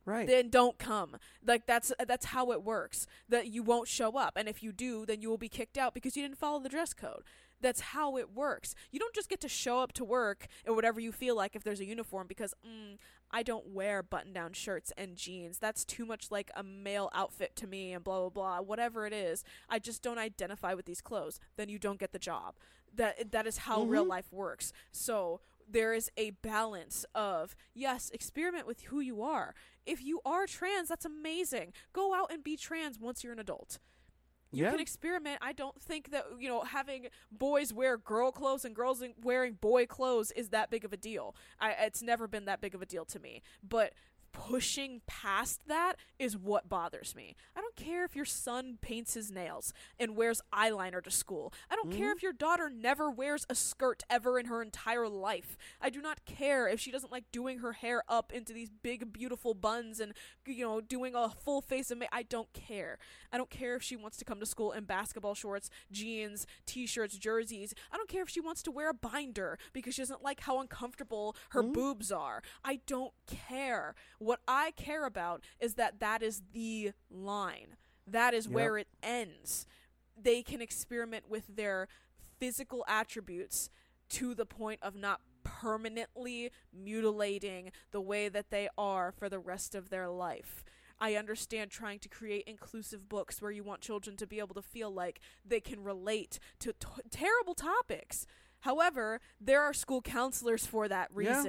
Right. then don't come. Like that's that's how it works. That you won't show up, and if you do, then you will be kicked out because you didn't follow the dress code. That's how it works. You don't just get to show up to work in whatever you feel like if there's a uniform because mm, I don't wear button-down shirts and jeans. That's too much like a male outfit to me and blah blah blah. Whatever it is, I just don't identify with these clothes. Then you don't get the job. That that is how real Mhm. life works. So there is a balance of yes, experiment with who you are. If you are trans, that's amazing. Go out and be trans once you're an adult. You Yeah. can experiment. I don't think that you know having boys wear girl clothes and girls wearing boy clothes is that big of a deal. I it's never been that big of a deal to me. But pushing past that is what bothers me. I don't care if your son paints his nails and wears eyeliner to school. I don't care Mhm. if your daughter never wears a skirt ever in her entire life. I do not care if she doesn't like doing her hair up into these big beautiful buns and you know doing a full face of makeup. I don't care. I don't care if she wants to come to school in basketball shorts, jeans, t-shirts, jerseys. I don't care if she wants to wear a binder because she doesn't like how uncomfortable her Mhm. boobs are. I don't care. What I care about is that that is the line. That is Yep. where it ends. They can experiment with their physical attributes to the point of not permanently mutilating the way that they are for the rest of their life. I understand trying to create inclusive books where you want children to be able to feel like they can relate to t- terrible topics. However, there are school counselors for that Yeah.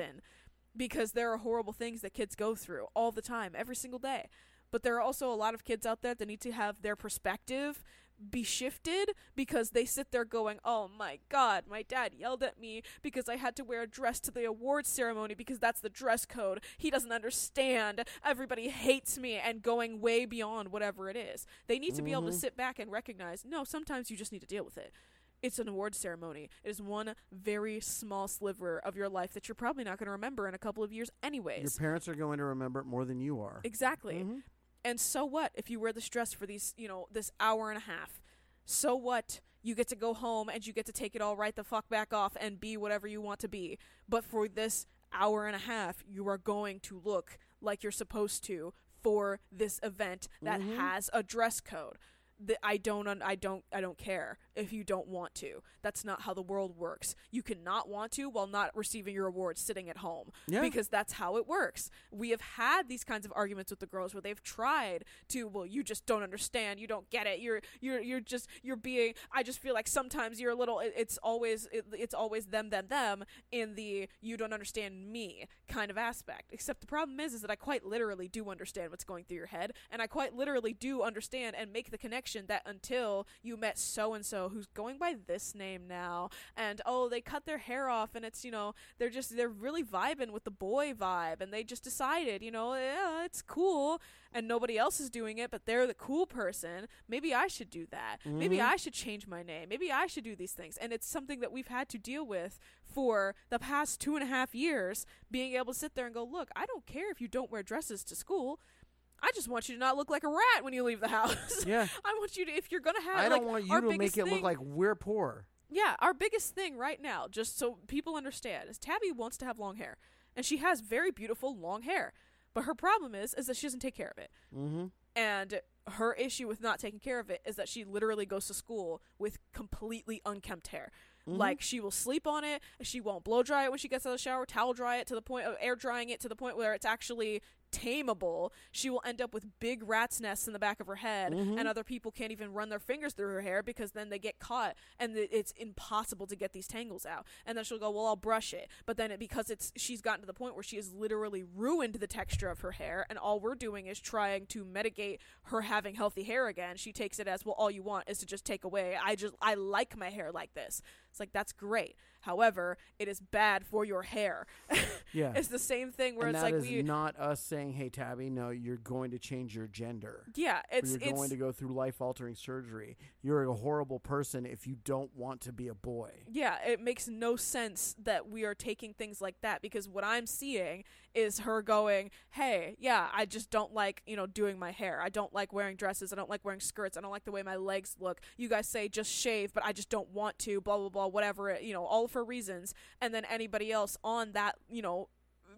Because there are horrible things that kids go through all the time, every single day. But there are also a lot of kids out there that need to have their perspective be shifted because they sit there going, "Oh my god, my dad yelled at me because I had to wear a dress to the awards ceremony because that's the dress code. He doesn't understand. Everybody hates me." And going way beyond whatever it is. They need to be able to Mhm. sit back and recognize, "No, sometimes you just need to deal with it." It's an award ceremony. It is one very small sliver of your life that you're probably not going to remember in a couple of years anyways. Your parents are going to remember it more than you are. Exactly. Mhm. And so what if you wear this dress for these, you know, this hour and a half? So what? You get to go home and you get to take it all right the fuck back off and be whatever you want to be. But for this hour and a half, you are going to look like you're supposed to for this event that Mhm. has a dress code. The, I don't un- I don't I don't care if you don't want to. That's not how the world works. You cannot want to while not receiving your award sitting at home Yeah. because that's how it works. We have had these kinds of arguments with the girls where they've tried to, well, you just don't understand, you don't get it. You're you're you're just you're being. I just feel like sometimes you're a little. It, it's always it, it's always them them them in the you don't understand me kind of aspect. Except the problem is is that I quite literally do understand what's going through your head, and I quite literally do understand and make the connection that until you met so and so who's going by this name now, and oh they cut their hair off and it's you know they're just they're really vibing with the boy vibe and they just decided you know yeah it's cool and nobody else is doing it but they're the cool person. Maybe i should do that. Maybe Mhm. i should change my name. Maybe i should do these things. And it's something that we've had to deal with for the past two and a half years being able to sit there and go look i don't care if you don't wear dresses to school I just want you to not look like a rat when you leave the house. Yeah. I want you to, if you're gonna have, I don't want you to make it thing, look like we're poor. yeah, our biggest thing right now, just so people understand, is Tabby wants to have long hair, and she has very beautiful long hair. But her problem is, is that she doesn't take care of it. Mm-hmm. And her issue with not taking care of it is that she literally goes to school with completely unkempt hair. Mm-hmm. Like she will sleep on it. She won't blow dry it when she gets out of the shower. Towel dry it to the point of air drying it to the point where it's actually tameable. She will end up with big rat's nests in the back of her head, Mhm. and other people can't even run their fingers through her hair because then they get caught, and it's impossible to get these tangles out. And then she'll go, "Well, I'll brush it," but then it, because it's she's gotten to the point where she has literally ruined the texture of her hair, and all we're doing is trying to mitigate her having healthy hair again. She takes it as, "Well, all you want is to just take away. I just I like my hair like this." It's like that's great. However, it is bad for your hair. Yeah. it's the same thing where and it's that like is we not us saying, "Hey, Tabby, no, you're going to change your gender. yeah, it's you're it's going to go through life-altering surgery. You're a horrible person if you don't want to be a boy." yeah, it makes no sense that we are taking things like that because what I'm seeing is her going, "Hey, yeah, I just don't like, you know, doing my hair. I don't like wearing dresses. I don't like wearing skirts. I don't like the way my legs look. You guys say just shave, but I just don't want to, blah blah blah, whatever, it, you know, all for reasons." And then anybody else on that, you know,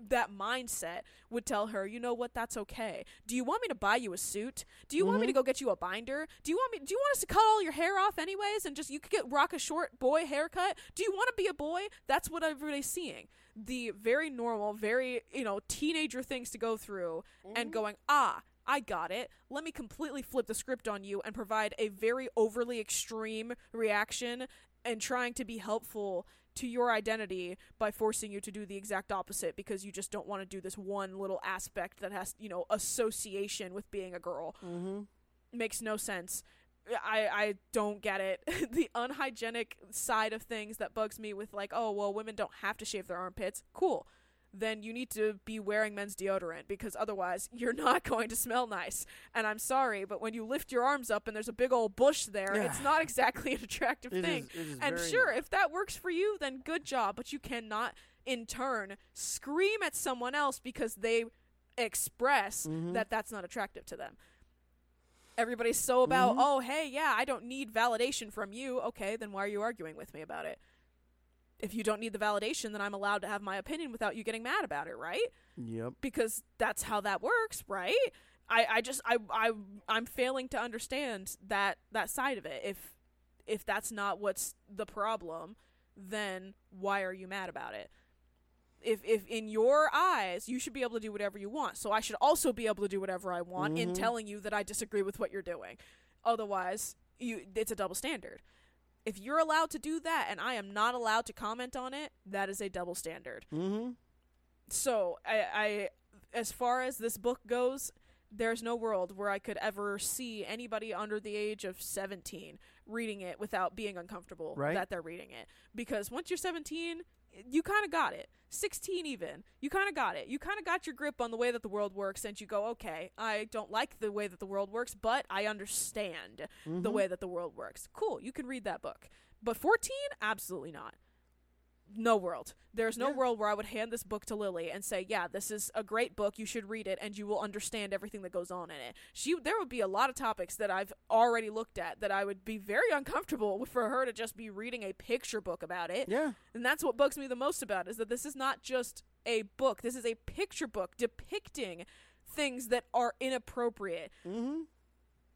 that mindset would tell her, you know what, that's okay. Do you want me to buy you a suit? Do you want me to mm-hmm. go get you a binder? Do you want me? Do you want us to cut all your hair off anyways, and just you could get rock a short boy haircut? Do you want to be a boy? That's what everybody's seeing. The very normal, very you know teenager things to go through, and going ah. I got it. Let me completely flip the script on you and provide a very overly extreme reaction and trying to be helpful to your identity by forcing you to do the exact opposite because you just don't want to do this one little aspect that has, you know, association with being a girl. Mm-hmm. Makes no sense. I I don't get it. the unhygienic side of things that bugs me with like, oh, well, women don't have to shave their armpits. Cool. Then you need to be wearing men's deodorant because otherwise you're not going to smell nice. And I'm sorry, but when you lift your arms up and there's a big old bush there, Yeah. it's not exactly an attractive It thing. is- is And sure, not. if that works for you, then good job. But you cannot, in turn, scream at someone else because they express Mhm. that that's not attractive to them. Everybody's so about, Mhm. oh, hey, yeah, I don't need validation from you. Okay, then why are you arguing with me about it? If you don't need the validation, then I'm allowed to have my opinion without you getting mad about it, right? Yep. because that's how that works, right? I, I just I I I'm failing to understand that that side of it. If if that's not what's the problem, then why are you mad about it? If if in your eyes you should be able to do whatever you want, so I should also be able to do whatever I want in Mhm. telling you that I disagree with what you're doing. Otherwise, you it's a double standard. If you're allowed to do that and I am not allowed to comment on it, that is a double standard Mm-hmm. so I, I as far as this book goes there's no world where i could ever see anybody under the age of 17 reading it without being uncomfortable Right. that they're reading it because once you're 17 you kind of got it 16 even you kind of got it you kind of got your grip on the way that the world works and you go okay i don't like the way that the world works but i understand Mm-hmm. the way that the world works. Cool, you can read that book. But 14, absolutely not. No world. There's no Yeah. world where I would hand this book to Lily and say, "Yeah, this is a great book. You should read it and you will understand everything that goes on in it." She there would be a lot of topics that I've already looked at that I would be very uncomfortable for her to just be reading a picture book about it. Yeah. And that's what bugs me the most about it, is that this is not just a book. This is a picture book depicting things that are inappropriate Mm-hmm.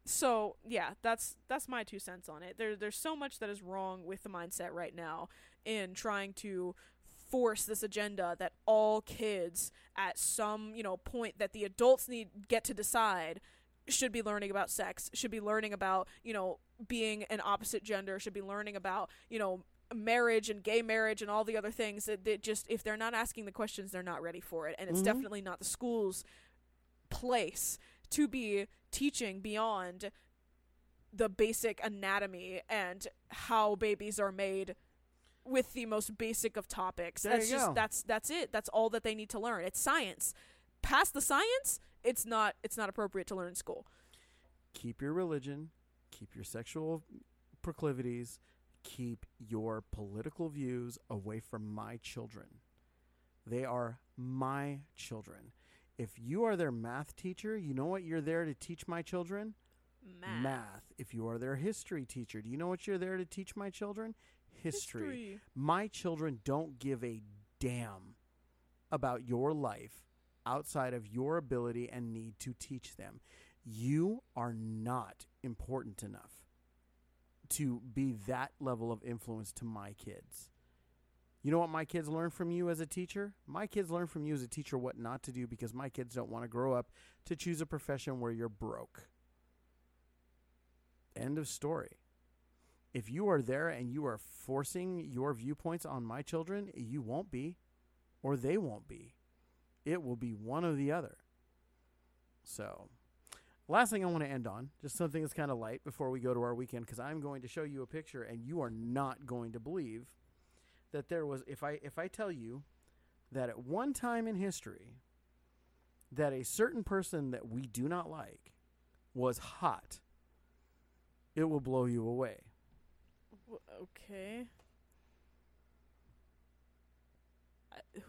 So yeah, that's that's my two cents on it. There there's so much that is wrong with the mindset right now in trying to force this agenda that all kids at some, you know, point that the adults need get to decide should be learning about sex, should be learning about, you know, being an opposite gender, should be learning about, you know, marriage and gay marriage and all the other things that, that just if they're not asking the questions, they're not ready for it. And it's Mhm. definitely not the school's place to be teaching beyond the basic anatomy and how babies are made with the most basic of topics. There that's you just go. that's that's it. That's all that they need to learn. It's science. Past the science, it's not it's not appropriate to learn in school. Keep your religion. Keep your sexual proclivities. Keep your political views away from my children. They are my children. If you are their math teacher, you know what you're there to teach my children? Math. If you are their history teacher, do you know what you're there to teach my children? History. My children don't give a damn about your life outside of your ability and need to teach them. You are not important enough to be that level of influence to my kids. You know what my kids learn from you as a teacher? My kids learn from you as a teacher what not to do because my kids don't want to grow up to choose a profession where you're broke. End of story. If you are there and you are forcing your viewpoints on my children, you won't be, or they won't be. It will be one or the other. So, last thing I want to end on, just something that's kind of light before we go to our weekend, because I'm going to show you a picture, and you are not going to believe that there was. If I if I tell you that at one time in history, that a certain person that we do not like was hot, it will blow you away. Okay.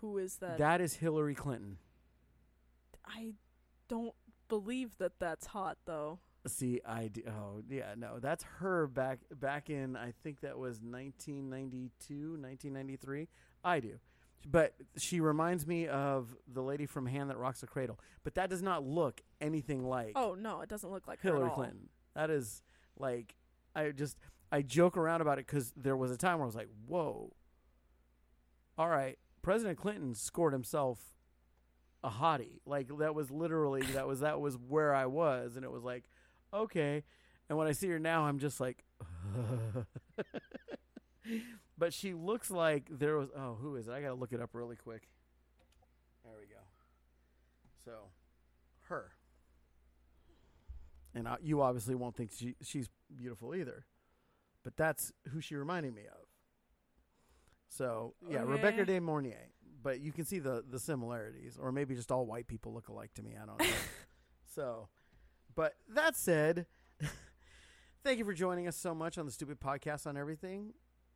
Who is that? That is Hillary Clinton. I don't believe that that's hot though. See, I do. Oh, yeah, no, that's her back back in. I think that was 1992, 1993. I do. But she reminds me of the lady from Hand That Rocks the Cradle. But that does not look anything like Oh no, it doesn't look like Hillary at all. Clinton. That is like I just I joke around about it because there was a time where I was like, "Whoa, all right." President Clinton scored himself a hottie. Like that was literally that was that was where I was, and it was like, okay. And when I see her now, I'm just like, but she looks like there was. Oh, who is it? I gotta look it up really quick. There we go. So, her. And I, you obviously won't think she she's beautiful either, but that's who she reminded me of. So yeah, Rebecca De Mornay. But you can see the the similarities, or maybe just all white people look alike to me. I don't know. so, but that said, thank you for joining us so much on the Stupid Podcast on Everything,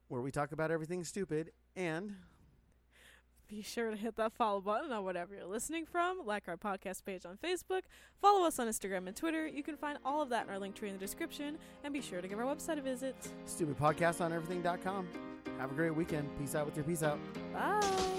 where we talk about everything stupid and Be sure to hit that follow button on whatever you're listening from. Like our podcast page on Facebook. Follow us on Instagram and Twitter. You can find all of that in our link tree in the description. And be sure to give our website a visit. stupid podcast on everything.com. Have a great weekend. Peace out with your peace out. Bye.